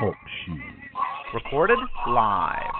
Talk Show. Recorded live.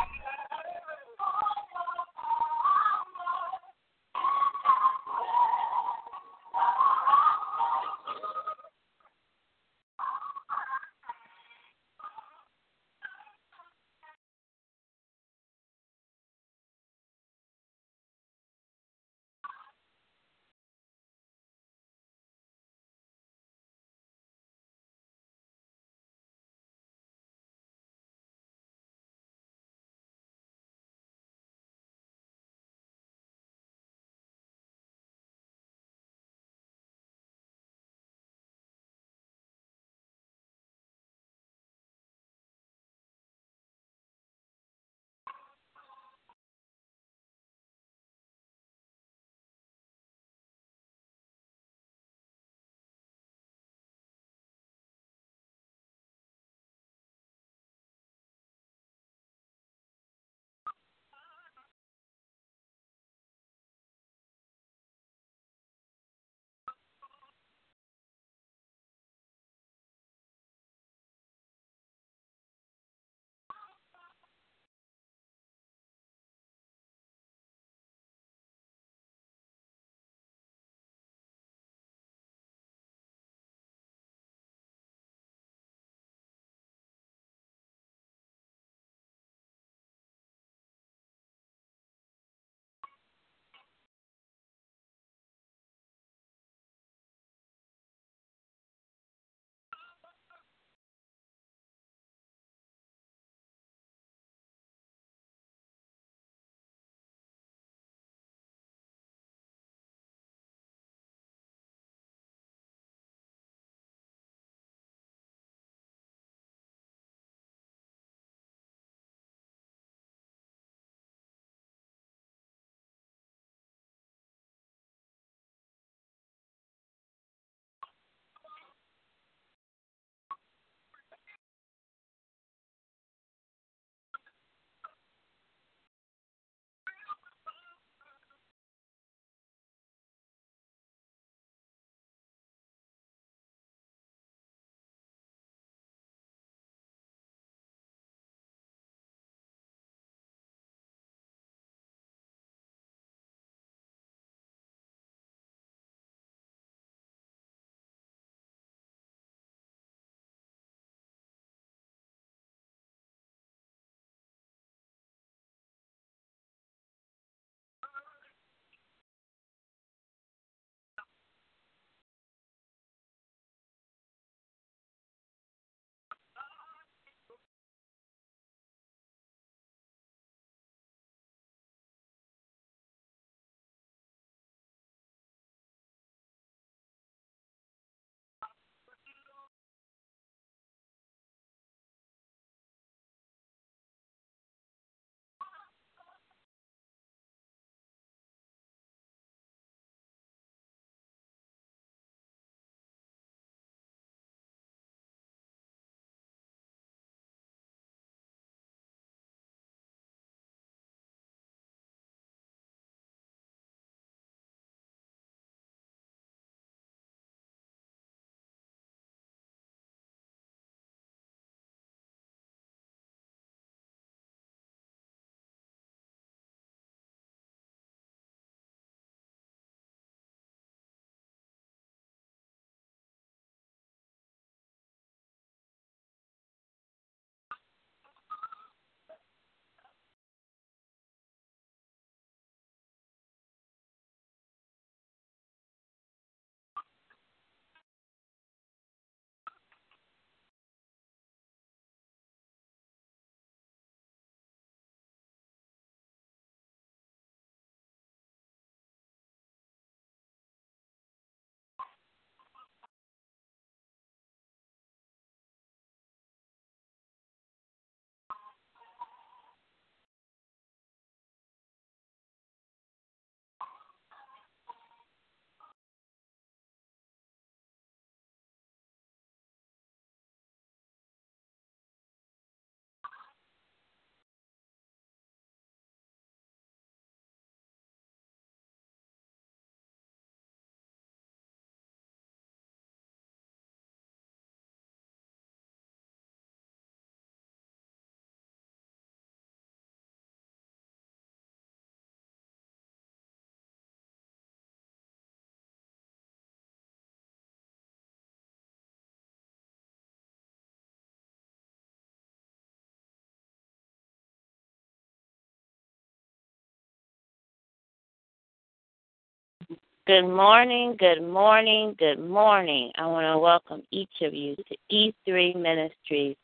Good morning, good morning, good morning. I want to welcome each of you to E3 Ministries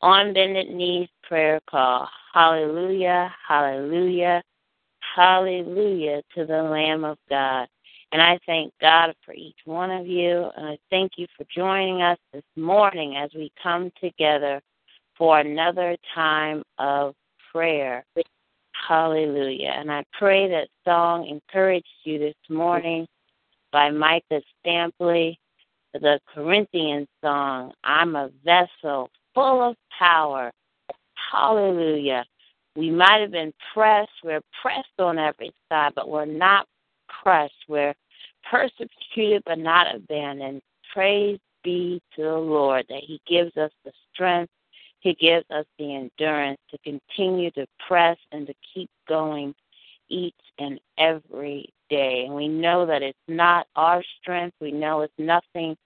on Bended Knees prayer call. Hallelujah, hallelujah, hallelujah to the Lamb of God. And I thank God for each one of you. And I thank you for joining us this morning as we come together for another time of prayer. Hallelujah. And I pray that song encouraged you this morning by Micah Stampley, the Corinthian song, I'm a vessel full of power. Hallelujah. We might have been pressed. We're pressed on every side, but we're not crushed. We're persecuted, but not abandoned. Praise be to the Lord that He gives us the strength he gives us the endurance to continue to press and to keep going each and every day. And we know that it's not our strength. We know it's nothing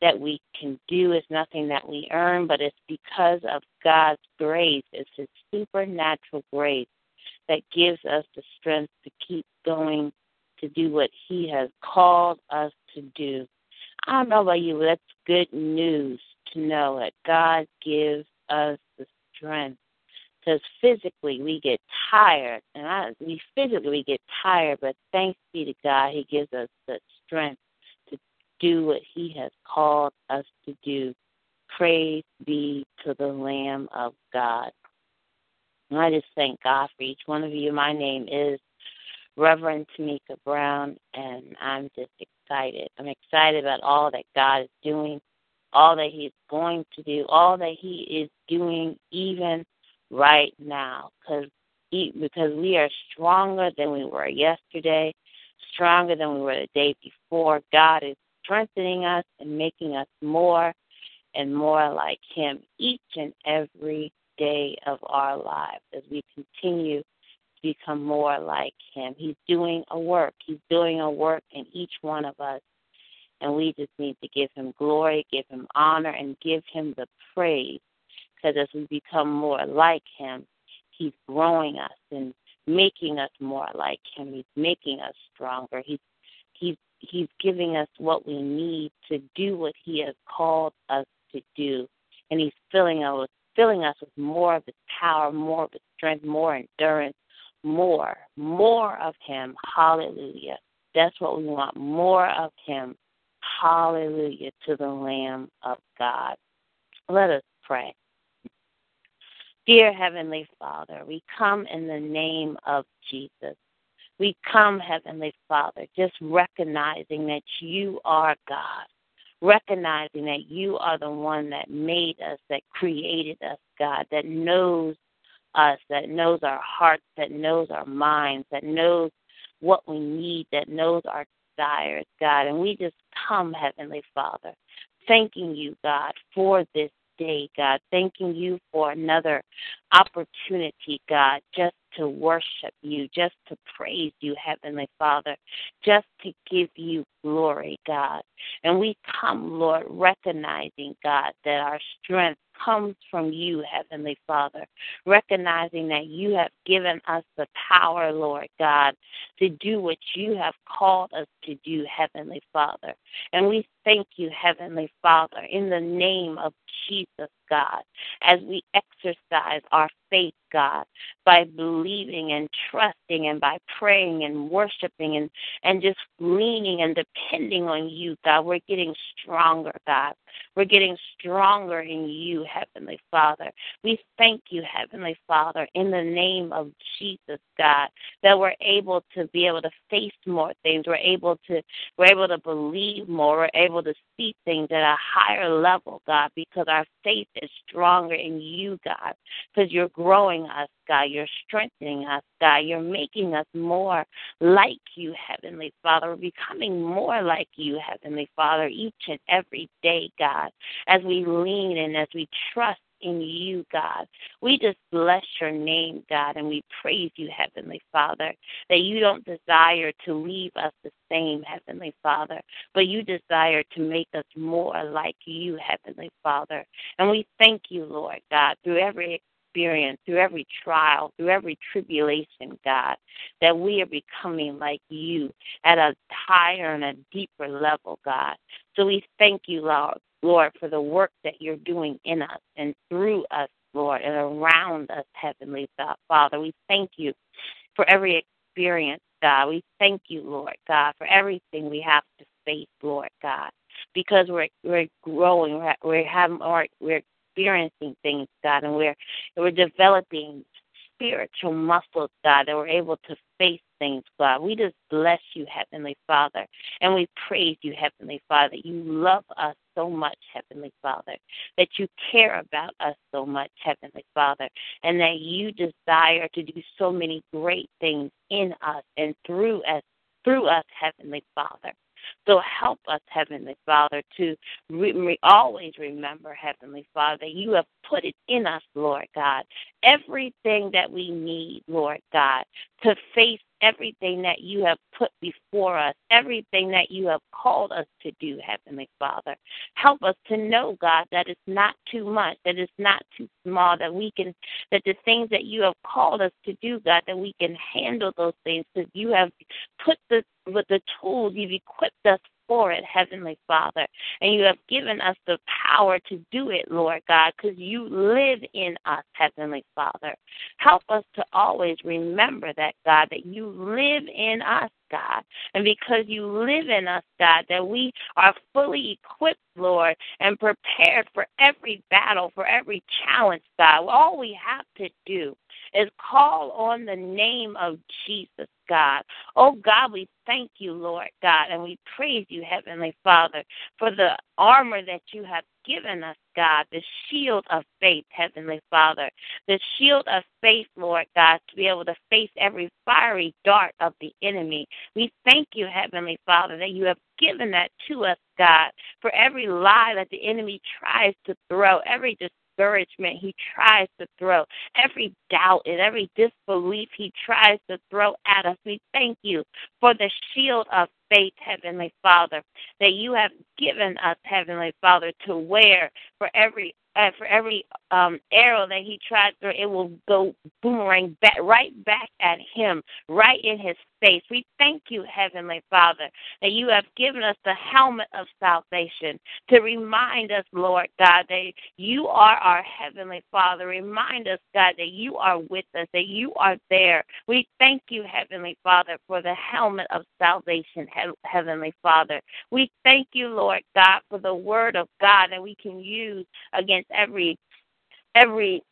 that we can do, it's nothing that we earn, but it's because of God's grace. It's His supernatural grace that gives us the strength to keep going to do what He has called us to do. I don't know about you, but that's good news to know that God gives us the strength. Because physically we get tired, and I, we physically we get tired, but thanks be to God, He gives us the strength to do what He has called us to do. Praise be to the Lamb of God. And I just thank God for each one of you. My name is Reverend Tamika Brown, and I'm just excited. I'm excited about all that God is doing all that He's going to do, all that He is doing even right now, because because we are stronger than we were yesterday, stronger than we were the day before. God is strengthening us and making us more and more like Him each and every day of our lives as we continue to become more like Him. He's doing a work. He's doing a work in each one of us. And we just need to give him glory, give him honor, and give him the praise. Because as we become more like him, he's growing us and making us more like him. He's making us stronger. He's he's he's giving us what we need to do what he has called us to do. And he's filling us filling us with more of his power, more of his strength, more endurance, more, more of him. Hallelujah. That's what we want. More of him. Hallelujah to the Lamb of God. Let us pray. Dear Heavenly Father, we come in the name of Jesus. We come, Heavenly Father, just recognizing that you are God, recognizing that you are the one that made us, that created us, God, that knows us, that knows our hearts, that knows our minds, that knows what we need, that knows our God. And we just come, Heavenly Father, thanking you, God, for this day, God. Thanking you for another opportunity, God, just to worship you, just to praise you, Heavenly Father, just to give you glory, God. And we come, Lord, recognizing, God, that our strength comes from you, Heavenly Father, recognizing that you have given us the power, Lord God, to do what you have called us to do, Heavenly Father. And we thank you, Heavenly Father, in the name of Jesus, God, as we exercise our faith, God, by believing and trusting and by praying and worshiping and, and just leaning and depending on you, God. We're getting stronger, God. We're getting stronger in you, Heavenly Father. We thank you, Heavenly Father, in the name of Jesus, God, that we're able to be able to face more things. We're able to we're able to believe more. We're able to see things at a higher level, God, because our faith is stronger in you, God, because you're growing us, God. You're strengthening us, God. You're making us more like you, Heavenly Father. We're becoming more like you, Heavenly Father, each and every day, God, as we lean and as we trust in you, God. We just bless your name, God, and we praise you, Heavenly Father, that you don't desire to leave us the same, Heavenly Father, but you desire to make us more like you, Heavenly Father. And we thank you, Lord God, through every experience, through every trial, through every tribulation, God, that we are becoming like you at a higher and a deeper level, God. So we thank you, Lord, Lord, for the work that you're doing in us and through us, Lord, and around us, Heavenly Father. We thank you for every experience, God. We thank you, Lord God, for everything we have to face, Lord God, because we're we're growing, we're having, we're experiencing things, God, and we're we're developing spiritual muscles, God, that we're able to face things, God. We just bless you, Heavenly Father, and we praise you, Heavenly Father. You love us so much, Heavenly Father, that you care about us so much, Heavenly Father, and that you desire to do so many great things in us and through us, through us, Heavenly Father. So help us, Heavenly Father, to re- re- always remember, Heavenly Father, that you have put it in us, Lord God. Everything that we need, Lord God, to face everything that you have put before us, everything that you have called us to do, Heavenly Father. Help us to know, God, that it's not too much, that it's not too small, that we can, that the things that you have called us to do, God, that we can handle those things because you have put the with the tools you've equipped us for it, Heavenly Father. And you have given us the power to do it, Lord God, because you live in us, Heavenly Father. Help us to always remember that, God, that you live in us, God. And because you live in us, God, that we are fully equipped, Lord, and prepared for every battle, for every challenge, God. All we have to do is call on the name of Jesus, God. Oh, God, we thank you, Lord God, and we praise you, Heavenly Father, for the armor that you have given us, God, the shield of faith, Heavenly Father, the shield of faith, Lord God, to be able to face every fiery dart of the enemy. We thank you, Heavenly Father, that you have given that to us, God, for every lie that the enemy tries to throw, every discouragement he tries to throw, every doubt and every disbelief he tries to throw at us. We thank you for the shield of faith, Heavenly Father, that you have given us, Heavenly Father, to wear for every for every um, arrow that he tries to, it will go boomerang back right back at him, right in his face. We thank you, Heavenly Father, that you have given us the helmet of salvation to remind us, Lord God, that you are our Heavenly Father. Remind us, God, that you are with us, that you are there. We thank you, Heavenly Father, for the helmet of salvation, Heavenly Father. We thank you, Lord God, for the word of God that we can use against every every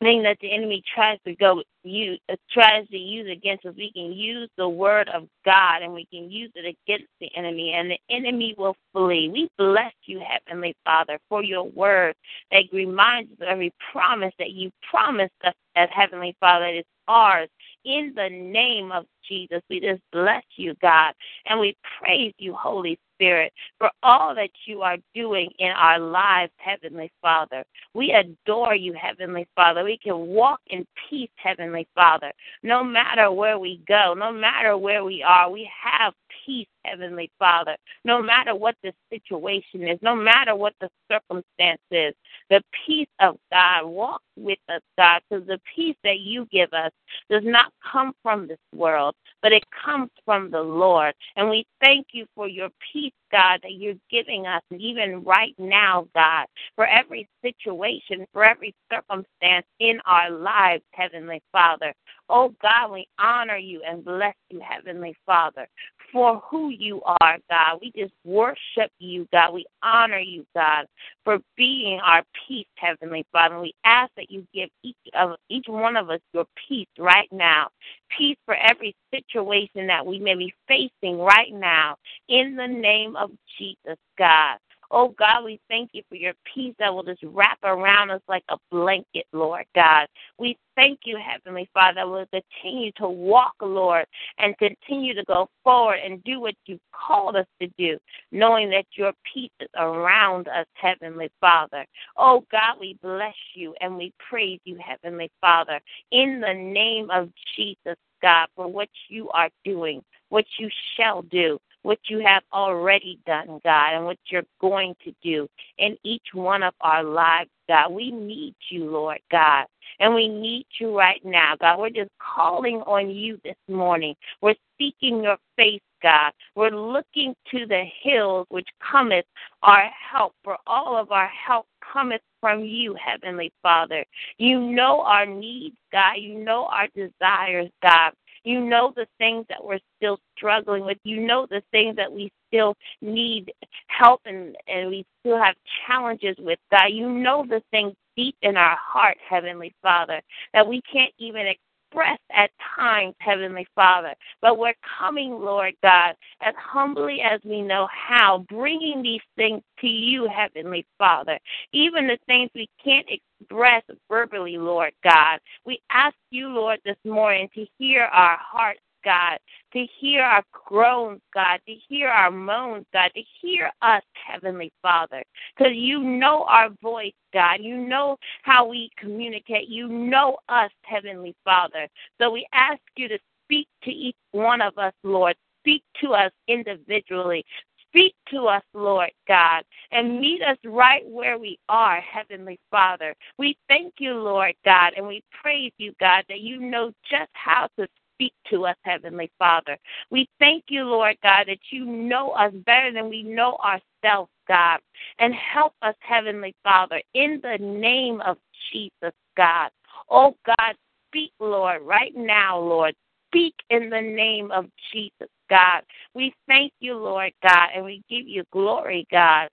thing that the enemy tries to go use uh, tries to use against us, we can use the word of God and we can use it against the enemy, and the enemy will flee. We bless you, Heavenly Father, for your word that reminds us of every promise that you promised us as Heavenly Father that is ours. In the name of Jesus, we just bless you, God, and we praise you, Holy Spirit, for all that you are doing in our lives, Heavenly Father. We adore you, Heavenly Father. We can walk in peace, Heavenly Father. No matter where we go, no matter where we are, we have peace, Heavenly Father. No matter what the situation is, no matter what the circumstance is, the peace of God walks with us, God, because the peace that you give us does not come from this world, but it comes from the Lord. And we thank you for your peace, God, that you're giving us, even right now, God, for every situation, for every circumstance in our lives, Heavenly Father. Oh, God, we honor you and bless you, Heavenly Father, for who you are, God. We just worship you, God. We honor you, God, for being our peace, Heavenly Father. we ask that you give each of each one of us your peace right now. Peace for every situation that we may be facing right now. In the name of Jesus, God. Oh God, we thank you for your peace that will just wrap around us like a blanket, Lord God. We thank you, Heavenly Father, that will continue to walk, Lord, and continue to go forward and do what you called us to do, knowing that your peace is around us, Heavenly Father. Oh God, we bless you and we praise you, Heavenly Father, in the name of Jesus, God, for what you are doing, what you shall do what you have already done, God, and what you're going to do in each one of our lives, God. We need you, Lord God. And we need you right now, God. We're just calling on you this morning. We're seeking your face, God. We're looking to the hills which cometh our help, for all of our help cometh from you, Heavenly Father. You know our needs, God. You know our desires, God. You know the things that we're still struggling with. You know the things that we still need help and, and we still have challenges with, God. You know the things deep in our heart, Heavenly Father, that we can't even at times, Heavenly Father. But we're coming, Lord God, as humbly as we know how, bringing these things to you, Heavenly Father. Even the things we can't express verbally, Lord God. We ask you, Lord, this morning to hear our hearts God, to hear our groans, God, to hear our moans, God, to hear us, Heavenly Father, because you know our voice, God. You know how we communicate. You know us, Heavenly Father. So we ask you to speak to each one of us, Lord. Speak to us individually. Speak to us, Lord God, and meet us right where we are, Heavenly Father. We thank you, Lord God, and we praise you, God, that you know just how to speak to us, Heavenly Father. We thank you, Lord God, that you know us better than we know ourselves, God. And help us, Heavenly Father, in the name of Jesus, God. Oh, God, speak, Lord, right now, Lord. Speak in the name of Jesus, God. We thank you, Lord God, and we give you glory, God.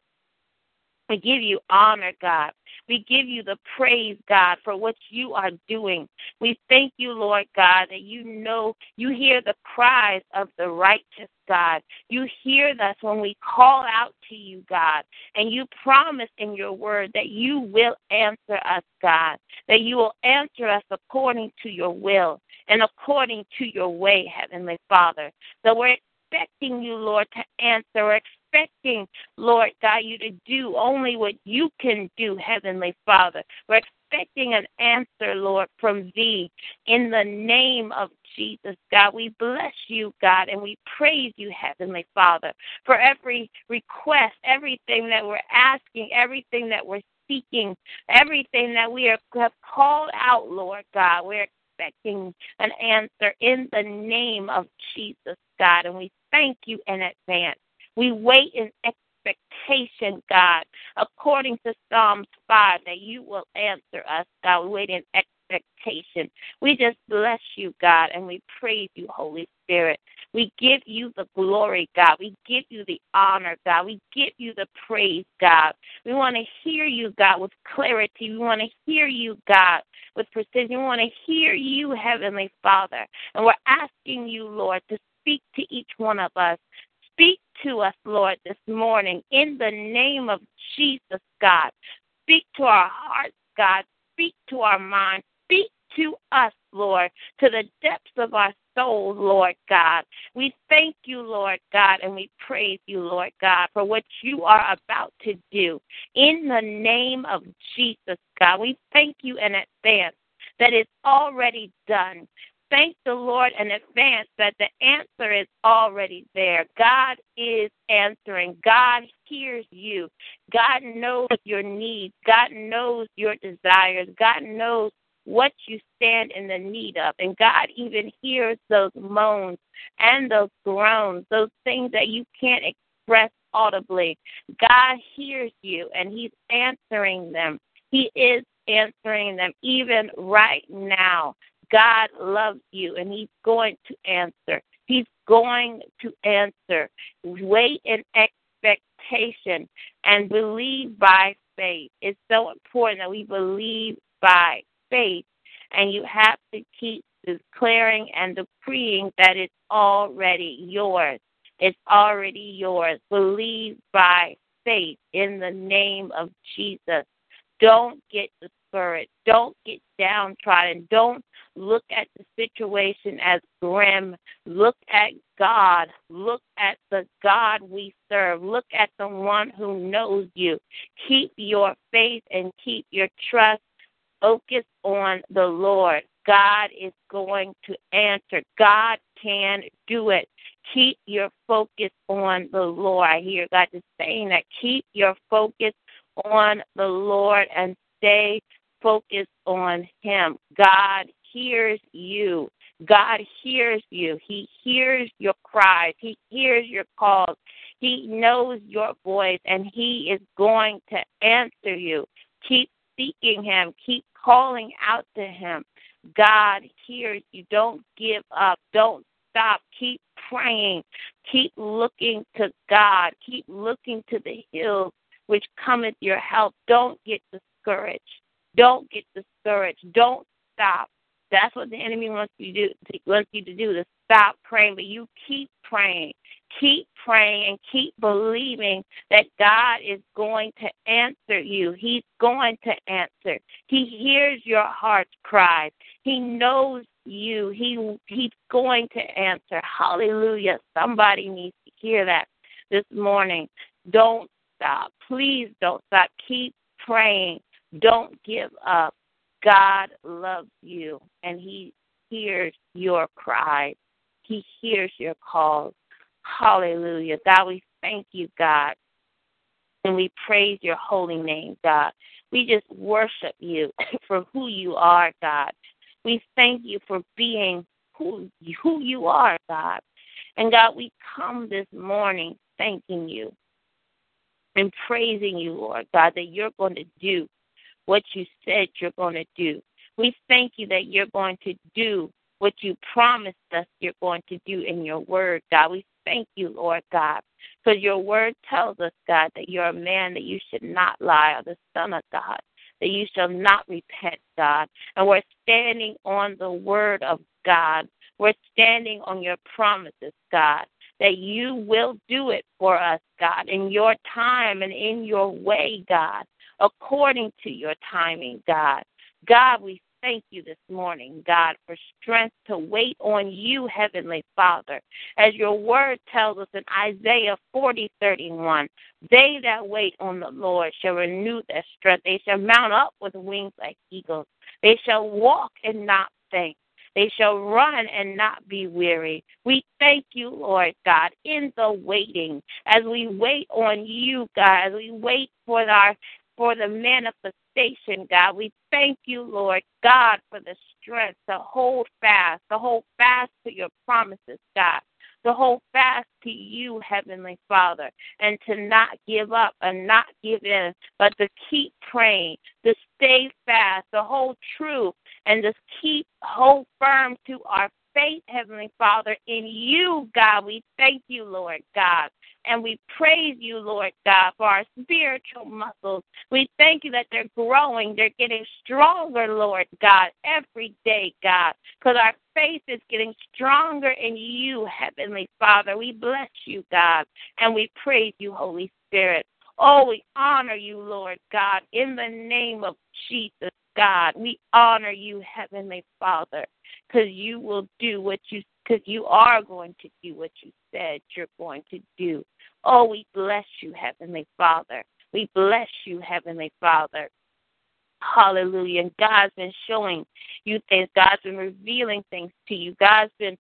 We give you honor, God. We give you the praise, God, for what you are doing. We thank you, Lord God, that you know you hear the cries of the righteous, God. You hear us when we call out to you, God. And you promise in your word that you will answer us, God, that you will answer us according to your will and according to your way, Heavenly Father. So we're expecting you, Lord, to answer. We're expecting, Lord God, you to do only what you can do, Heavenly Father. We're expecting an answer, Lord, from thee in the name of Jesus, God. We bless you, God, and we praise you, Heavenly Father, for every request, everything that we're asking, everything that we're seeking, everything that we are, have called out, Lord God. We're expecting an answer in the name of Jesus, God, and we thank you in advance. We wait in expectation, God, according to Psalms 5, that you will answer us, God. We wait in expectation. We just bless you, God, and we praise you, Holy Spirit. We give you the glory, God. We give you the honor, God. We give you the praise, God. We want to hear you, God, with clarity. We want to hear you, God, with precision. We want to hear you, Heavenly Father. And we're asking you, Lord, to speak to each one of us. Speak to us, Lord, this morning in the name of Jesus, God. Speak to our hearts, God. Speak to our minds. Speak to us, Lord, to the depths of our souls, Lord God. We thank you, Lord God, and we praise you, Lord God, for what you are about to do. In the name of Jesus, God, we thank you in advance that it's already done thank the Lord in advance that the answer is already there. God is answering. God hears you. God knows your needs. God knows your desires. God knows what you stand in the need of. And God even hears those moans and those groans, those things that you can't express audibly. God hears you and He's answering them. He is answering them even right now. God loves you and He's going to answer. He's going to answer. Wait in expectation and believe by faith. It's so important that we believe by faith, and you have to keep declaring and decreeing that it's already yours. It's already yours. Believe by faith in the name of Jesus. Don't get discouraged. Don't get downtrodden. Don't look at the situation as grim. Look at God. Look at the God we serve. Look at the one who knows you. Keep your faith and keep your trust focused on the Lord. God is going to answer. God can do it. Keep your focus on the Lord. I hear God just saying that. Keep your focus on the Lord and stay focused on Him. God hears you. God hears you. He hears your cries. He hears your calls. He knows your voice and He is going to answer you. Keep seeking Him. Keep calling out to Him. God hears you. Don't give up. Don't stop. Keep praying. Keep looking to God. Keep looking to the hills which cometh your help. Don't get discouraged. Don't get discouraged. Don't stop. That's what the enemy wants you to do. Wants you to do to stop praying, but you keep praying, keep praying, and keep believing that God is going to answer you. He's going to answer. He hears your heart's cries. He knows you. He he's going to answer. Hallelujah. Somebody needs to hear that this morning. Don't stop. Please don't stop. Keep praying. Don't give up. God loves you and He hears your cries. He hears your calls. Hallelujah. God, we thank you, God. And we praise your holy name, God. We just worship you for who you are, God. We thank you for being who, who you are, God. And God, we come this morning thanking you and praising you, Lord God, that you're going to do what you said you're going to do. We thank you that you're going to do what you promised us you're going to do in your word, God. We thank you, Lord God, because your word tells us, God, that you're a man that you should not lie, or the Son of God, that you shall not repent, God. And we're standing on the word of God. We're standing on your promises, God that you will do it for us, God, in your time and in your way, God, according to your timing, God. God, we thank you this morning, God, for strength to wait on you, Heavenly Father. As your word tells us in Isaiah 40 31, they that wait on the Lord shall renew their strength. They shall mount up with wings like eagles. They shall walk and not faint. They shall run and not be weary. We thank you, Lord God, in the waiting, as we wait on you, God, as we wait for our for the manifestation, God. We thank you, Lord God, for the strength to hold fast, to hold fast to your promises, God to hold fast to you, Heavenly Father, and to not give up and not give in, but to keep praying, to stay fast, to hold true, and just keep hold firm to our faith, Heavenly Father, in you, God. We thank you, Lord God. And we praise you, Lord God, for our spiritual muscles. We thank you that they're growing, they're getting stronger, Lord God, every day, God, because our faith is getting stronger in you, Heavenly Father. We bless you, God, and we praise you, Holy Spirit. Oh, we honor you, Lord God, in the name of Jesus, God. We honor you, Heavenly Father, because you will do what you because you are going to do what you said you're going to do. Oh, we bless you, Heavenly Father. We bless you, Heavenly Father. Hallelujah. And God's been showing you things. God's been revealing things to you. God's been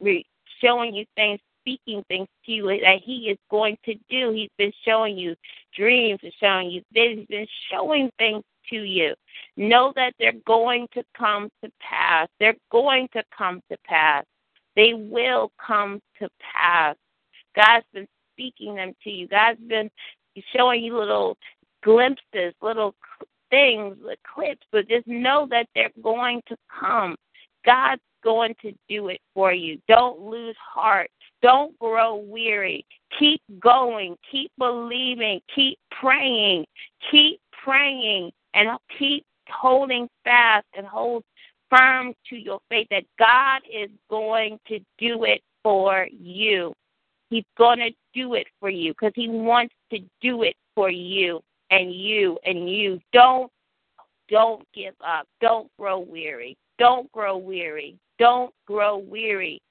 re- showing you things, speaking things to you that He is going to do. He's been showing you dreams and showing you visions. He's been showing things to you. Know that they're going to come to pass. They're going to come to pass. They will come to pass. God's been speaking them to you. God's been showing you little glimpses, little things, little clips, but just know that they're going to come. God's going to do it for you. Don't lose heart. Don't grow weary. Keep going. Keep believing. Keep praying. Keep praying and keep holding fast and hold firm to your faith that God is going to do it for you. He's going to do it for you because He wants to do it for you and you and you. Don't don't give up. Don't grow weary. Don't grow weary. Don't grow weary.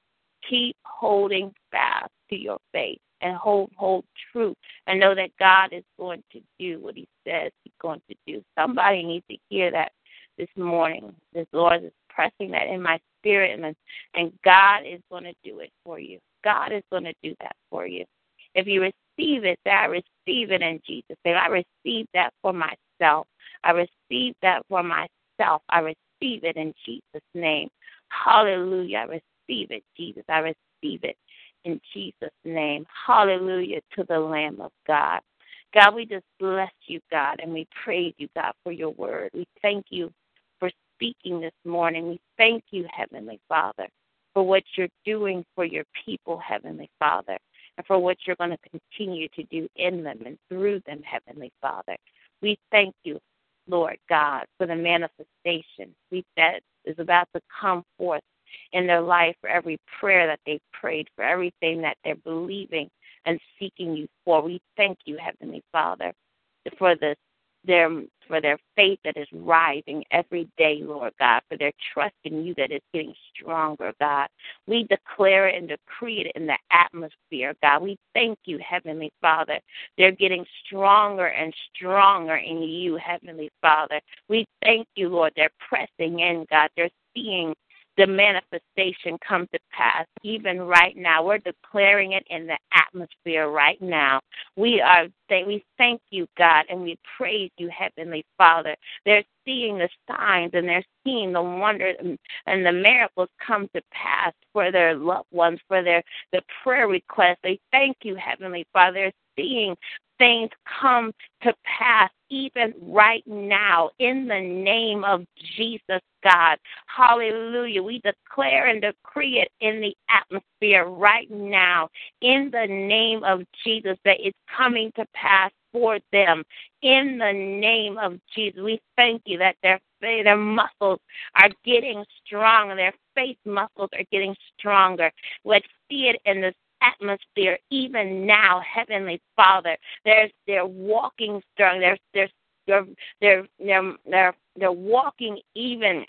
Keep holding fast to your faith and hold hold true and know that God is going to do what He says He's going to do. Somebody needs to hear that this morning. This Lord is pressing that in my spirit, and and God is going to do it for you. God is going to do that for you. If you receive it, that I receive it in Jesus' name. I receive that for myself. I receive that for myself. I receive it in Jesus' name. Hallelujah. I receive it, Jesus. I receive it in Jesus' name. Hallelujah to the Lamb of God. God, we just bless you, God, and we praise you, God, for your word. We thank you for speaking this morning. We thank you, Heavenly Father, for what you're doing for your people, Heavenly Father, and for what you're going to continue to do in them and through them, Heavenly Father. We thank you, Lord God, for the manifestation we, that is about to come forth in their life, for every prayer that they've prayed, for everything that they're believing and seeking you for. We thank you, Heavenly Father, for this their for their faith that is rising every day, Lord God, for their trust in you that is getting stronger, God. We declare it and decree it in the atmosphere, God. We thank you, Heavenly Father. They're getting stronger and stronger in you, Heavenly Father. We thank you, Lord. They're pressing in, God. They're seeing the manifestation come to pass even right now. We're declaring it in the atmosphere right now. We are we thank you, God, and we praise you, Heavenly Father. They're seeing the signs and they're seeing the wonders and, and the miracles come to pass for their loved ones, for their the prayer requests. They thank you, Heavenly Father. They're seeing things come to pass even right now in the name of Jesus, God. Hallelujah. We declare and decree it in the atmosphere right now in the name of Jesus that it's coming to pass for them in the name of Jesus. We thank you that their their muscles are getting strong, their faith muscles are getting stronger. Let's see it in the atmosphere even now, Heavenly Father. They're they're walking strong. They're they're they're they're they're they're, they're walking even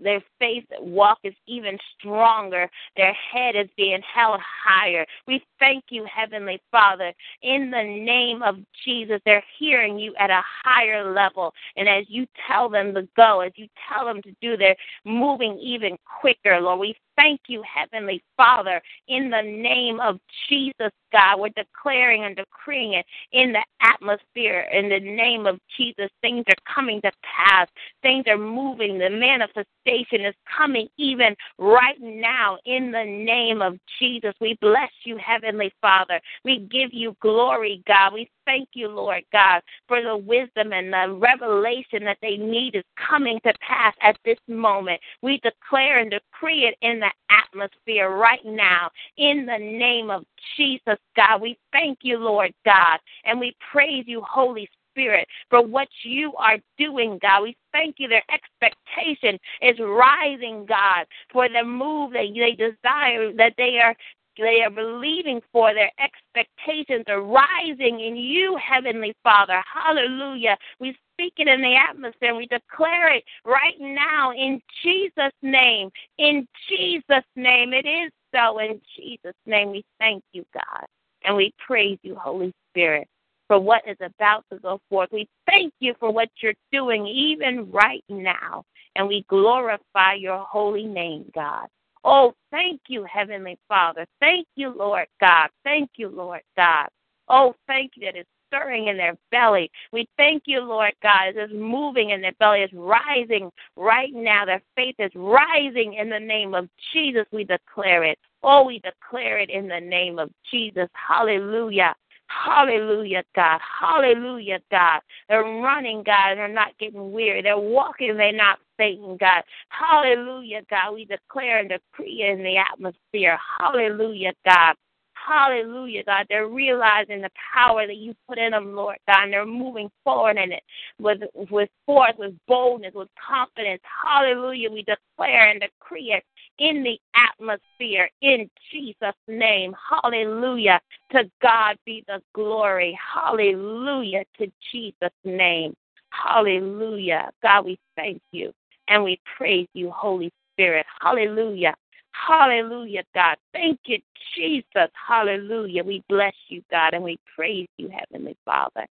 their faith walk is even stronger. Their head is being held higher. We thank you, Heavenly Father. In the name of Jesus, they're hearing you at a higher level. And as you tell them to go, as you tell them to do, they're moving even quicker, Lord. We thank you, Heavenly Father, in the name of Jesus, God. We're declaring and decreeing it in the atmosphere. In the name of Jesus, things are coming to pass. Things are moving. The manifestation is coming even right now in the name of Jesus. We bless you, Heavenly Father. We give you glory, God. We thank you, Lord God, for the wisdom and the revelation that they need is coming to pass at this moment. We declare and decree it in the atmosphere right now in the name of Jesus, God. We thank you, Lord God, and we praise you, Holy Spirit, for what you are doing, God. We thank you. Their expectation is rising, God, for the move that they desire, that they are they are believing for, their expectations are rising in you, Heavenly Father. Hallelujah. We speak it in the atmosphere. We declare it right now in Jesus' name. In Jesus' name. It is so. In Jesus' name, we thank you, God. And we praise you, Holy Spirit, for what is about to go forth. We thank you for what you're doing even right now. And we glorify your holy name, God. Oh, thank you, Heavenly Father. Thank you, Lord God. Thank you, Lord God. Oh, thank you that it's stirring in their belly. We thank you, Lord God, it's moving in their belly, it's rising right now. Their faith is rising in the name of Jesus. We declare it. Oh, we declare it in the name of Jesus. Hallelujah. Hallelujah, God. Hallelujah, God. They're running, God, and they're not getting weary. They're walking, they're not fainting, God. Hallelujah, God. We declare and decree in the atmosphere. Hallelujah, God. Hallelujah, God. They're realizing the power that you put in them, Lord God, and they're moving forward in it with with force, with boldness, with confidence. Hallelujah. We declare and decree it in the atmosphere in Jesus' name. Hallelujah. To God be the glory. Hallelujah. To Jesus' name. Hallelujah. God, we thank you and we praise you, Holy Spirit. Hallelujah. Hallelujah, God. Thank you, Jesus. Hallelujah. We bless you, God, and we praise you, Heavenly Father.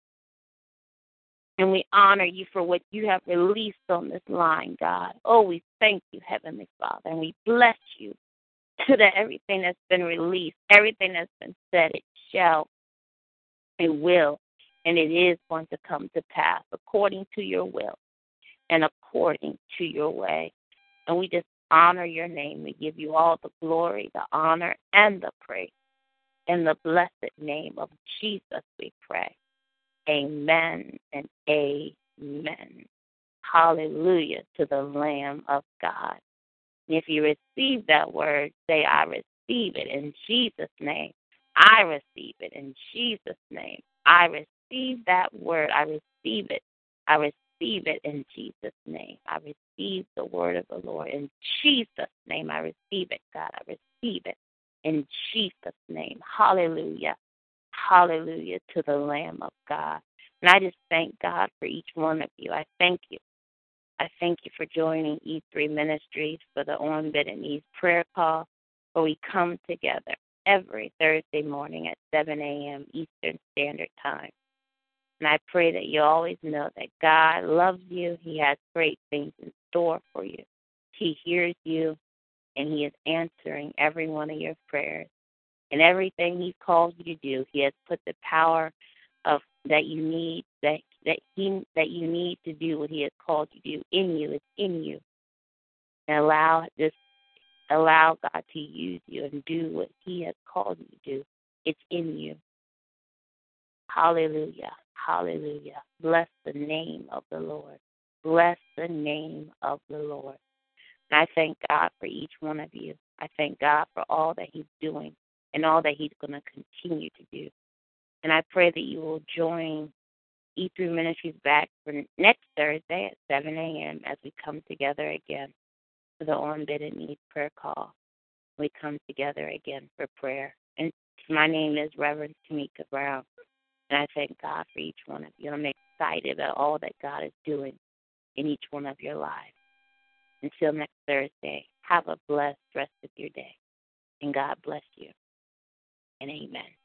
And we honor you for what you have released on this line, God. Oh, we thank you, Heavenly Father, and we bless you to that everything that's been released, everything that's been said, it shall, it will, And it is going to come to pass according to your will and according to your way. And we just honor your name. We give you all the glory, the honor, and the praise. In the blessed name of Jesus, we pray. Amen and amen. Hallelujah to the Lamb of God. If you receive that word, say, I receive it in Jesus' name. I receive it in Jesus' name. I receive that word. I receive it. I receive it in Jesus' name. I receive the word of the Lord in Jesus' name. I receive it, God. I receive it in Jesus' name. Hallelujah. Hallelujah to the Lamb of God. And I just thank God for each one of you. I thank you. I thank you for joining E3 Ministries for the On Bended Knees prayer call, where we come together every Thursday morning at 7 a.m. Eastern Standard Time. And I pray that you always know that God loves you. He has great things in store for you. He hears you, and He is answering every one of your prayers. And everything He's called you to do, He has put the power of that you need that that He that you need to do what He has called you to do in you. It's in you. And allow this allow God to use you and do what He has called you to do. It's in you. Hallelujah. Hallelujah. Bless the name of the Lord. Bless the name of the Lord. And I thank God for each one of you. I thank God for all that He's doing and all that He's going to continue to do. And I pray that you will join E3 Ministries back for next Thursday at 7 a.m. as we come together again for the On Bended Knees prayer call. We come together again for prayer. And my name is Reverend Tamika Brown. And I thank God for each one of you. I'm excited about all that God is doing in each one of your lives. Until next Thursday, have a blessed rest of your day. And God bless you. And amen.